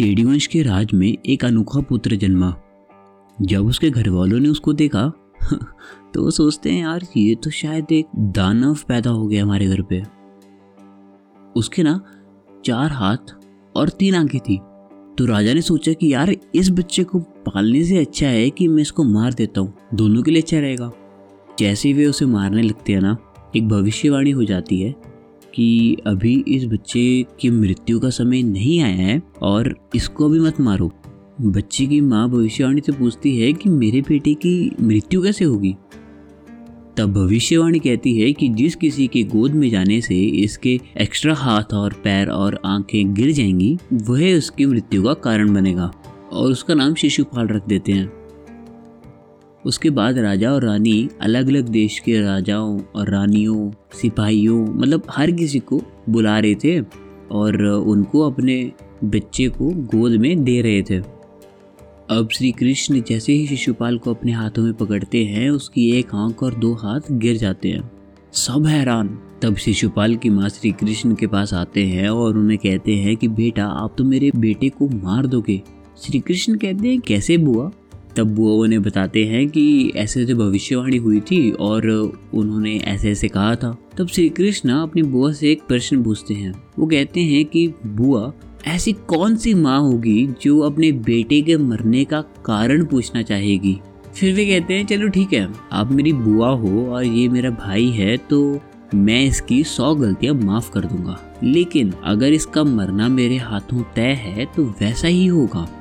चेड़ीवंश के राज में एक अनोखा पुत्र जन्मा। जब उसके घर वालों ने उसको देखा तो वो सोचते हैं, यार, ये तो शायद एक दानव पैदा हो गया हमारे घर पे। उसके ना चार हाथ और तीन आँखें थी। तो राजा ने सोचा कि, यार, इस बच्चे को पालने से अच्छा है कि मैं इसको मार देता हूँ। दोनों के लिए अच्छा रहेगा। जैसे ही वे उसे मारने लगते हैं ना, एक भविष्यवाणी हो जाती है कि अभी इस बच्चे की मृत्यु का समय नहीं आया है और इसको अभी मत मारो। बच्चे की माँ भविष्यवाणी से पूछती है कि मेरे बेटे की मृत्यु कैसे होगी? तब भविष्यवाणी कहती है कि जिस किसी के गोद में जाने से इसके एक्स्ट्रा हाथ और पैर और आँखें गिर जाएँगी, वह उसकी मृत्यु का कारण बनेगा और उसका नाम शिशुपाल रख देते हैं। उसके बाद राजा और रानी अलग अलग देश के राजाओं और रानियों, सिपाहियों मतलब हर किसी को बुला रहे थे और उनको अपने बच्चे को गोद में दे रहे थे। अब श्री कृष्ण जैसे ही शिशुपाल को अपने हाथों में पकड़ते हैं, उसकी एक आँख और दो हाथ गिर जाते हैं। सब हैरान। तब शिशुपाल की माँ श्री कृष्ण के पास आते हैं और उन्हें कहते हैं कि, बेटा, आप तो मेरे बेटे को मार दोगे। श्री कृष्ण कहते हैं, कैसे बुआ? तब बुआ उन्हें बताते हैं कि ऐसे ऐसे भविष्यवाणी हुई थी और उन्होंने ऐसे ऐसे कहा था। तब श्री कृष्ण अपनी बुआ से एक प्रश्न पूछते हैं। वो कहते हैं कि, बुआ, ऐसी कौन सी माँ होगी जो अपने बेटे के मरने का कारण पूछना चाहेगी? फिर वे कहते हैं, चलो ठीक है, आप मेरी बुआ हो और ये मेरा भाई है तो मैं इसकी सौ गलतियाँ माफ़ कर दूँगा। लेकिन अगर इसका मरना मेरे हाथों तय है तो वैसा ही होगा।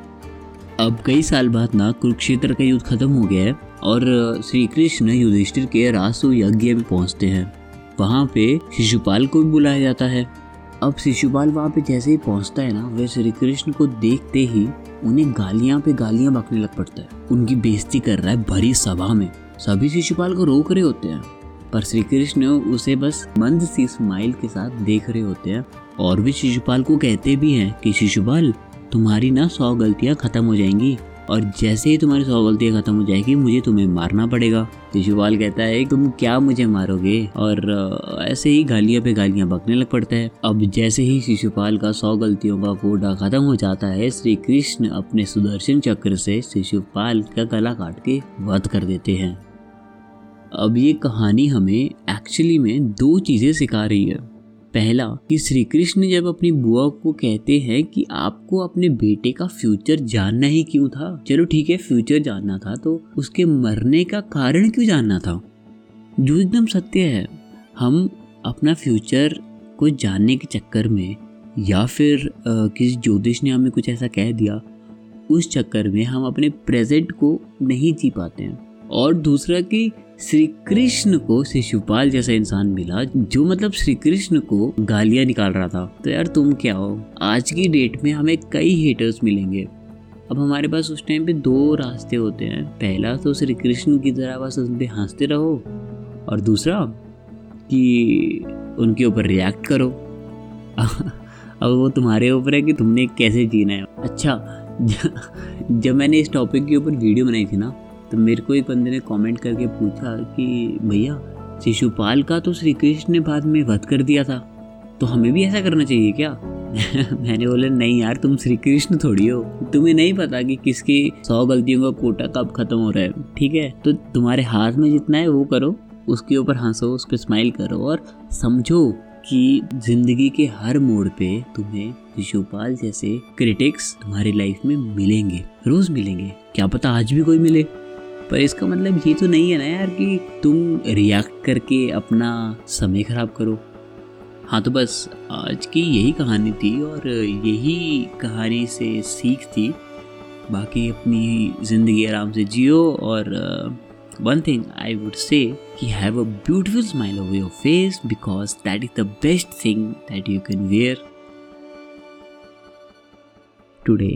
अब कई साल बाद ना कुरुक्षेत्र का युद्ध खत्म हो गया है और श्री कृष्ण युधिष्ठिर के रासु यज्ञ में पहुँचते हैं। वहाँ पे शिशुपाल को भी बुलाया जाता है। अब शिशुपाल वहाँ पे जैसे ही पहुँचता है ना, वह श्री कृष्ण को देखते ही उन्हें गालियाँ पे गालियाँ बकने लग पड़ता है। उनकी बेइज्जती कर रहा है भरी सभा में। सभी शिशुपाल को रोक रहे होते हैं। पर श्री कृष्ण उसे बस मंद सी स्माइल के साथ देख रहे होते हैं। और भी शिशुपाल को कहते भी हैं कि, शिशुपाल तुम्हारी ना सौ गलतियाँ ख़त्म हो जाएँगी। और जैसे ही तुम्हारी सौ गलतियाँ ख़त्म हो जाएगी, मुझे तुम्हें मारना पड़ेगा। शिशुपाल कहता है, तुम क्या मुझे मारोगे? और ऐसे ही गालियाँ पे गालियाँ बकने लग पड़ता है। अब जैसे ही शिशुपाल का सौ गलतियों का कोडा खत्म हो जाता है श्री कृष्ण अपने सुदर्शन चक्र से शिशुपाल का गला काट के वध कर देते हैं। अब ये कहानी हमें एक्चुअली में दो चीज़ें सिखा रही है। पहला कि श्री कृष्ण जब अपनी बुआ को कहते हैं कि आपको अपने बेटे का फ्यूचर जानना ही क्यों था? चलो ठीक है, फ्यूचर जानना था तो उसके मरने का कारण क्यों जानना था? जो एकदम सत्य है, हम अपना फ्यूचर को जानने के चक्कर में या फिर किसी ज्योतिष ने हमें कुछ ऐसा कह दिया, उस चक्कर में हम अपने प्रेजेंट को नहीं जी पाते हैं। और दूसरा कि श्री कृष्ण को शिशुपाल जैसा इंसान मिला, जो मतलब श्री कृष्ण को गालियाँ निकाल रहा था। तो यार तुम क्या हो? आज की डेट में हमें कई हेटर्स मिलेंगे। अब हमारे पास उस टाइम पे दो रास्ते होते हैं। पहला तो श्री कृष्ण की तरह बस उन पर हँसते रहो, और दूसरा कि उनके ऊपर रिएक्ट करो। अब वो तुम्हारे ऊपर है कि तुमने कैसे जीना है। अच्छा जब मैंने इस टॉपिक के ऊपर वीडियो बनाई थी ना तो मेरे को एक बंदे ने कमेंट करके पूछा कि, भैया, शिशुपाल का तो श्री कृष्ण ने बाद में वध कर दिया था तो हमें भी ऐसा करना चाहिए क्या? मैंने बोला, नहीं यार, तुम श्री कृष्ण थोड़ी हो। तुम्हें नहीं पता कि किसकी सौ गलतियों का कोटा कब खत्म हो रहा है, ठीक है? तो तुम्हारे हाथ में जितना है, वो करो, उसके ऊपर हंसो उस पर स्माइल करो और समझो कि ज़िंदगी के हर मोड़ पे तुम्हें शिशुपाल जैसे क्रिटिक्स तुम्हारी लाइफ में मिलेंगे, रोज मिलेंगे। क्या पता आज भी कोई मिले? पर इसका मतलब ये तो नहीं है ना यार कि तुम रिएक्ट करके अपना समय खराब करो। हाँ तो बस आज की यही कहानी थी और यही कहानी से सीख थी। बाकी अपनी ज़िंदगी आराम से जियो और one thing I would say कि have a beautiful smile over your face because that is the best thing that you can wear today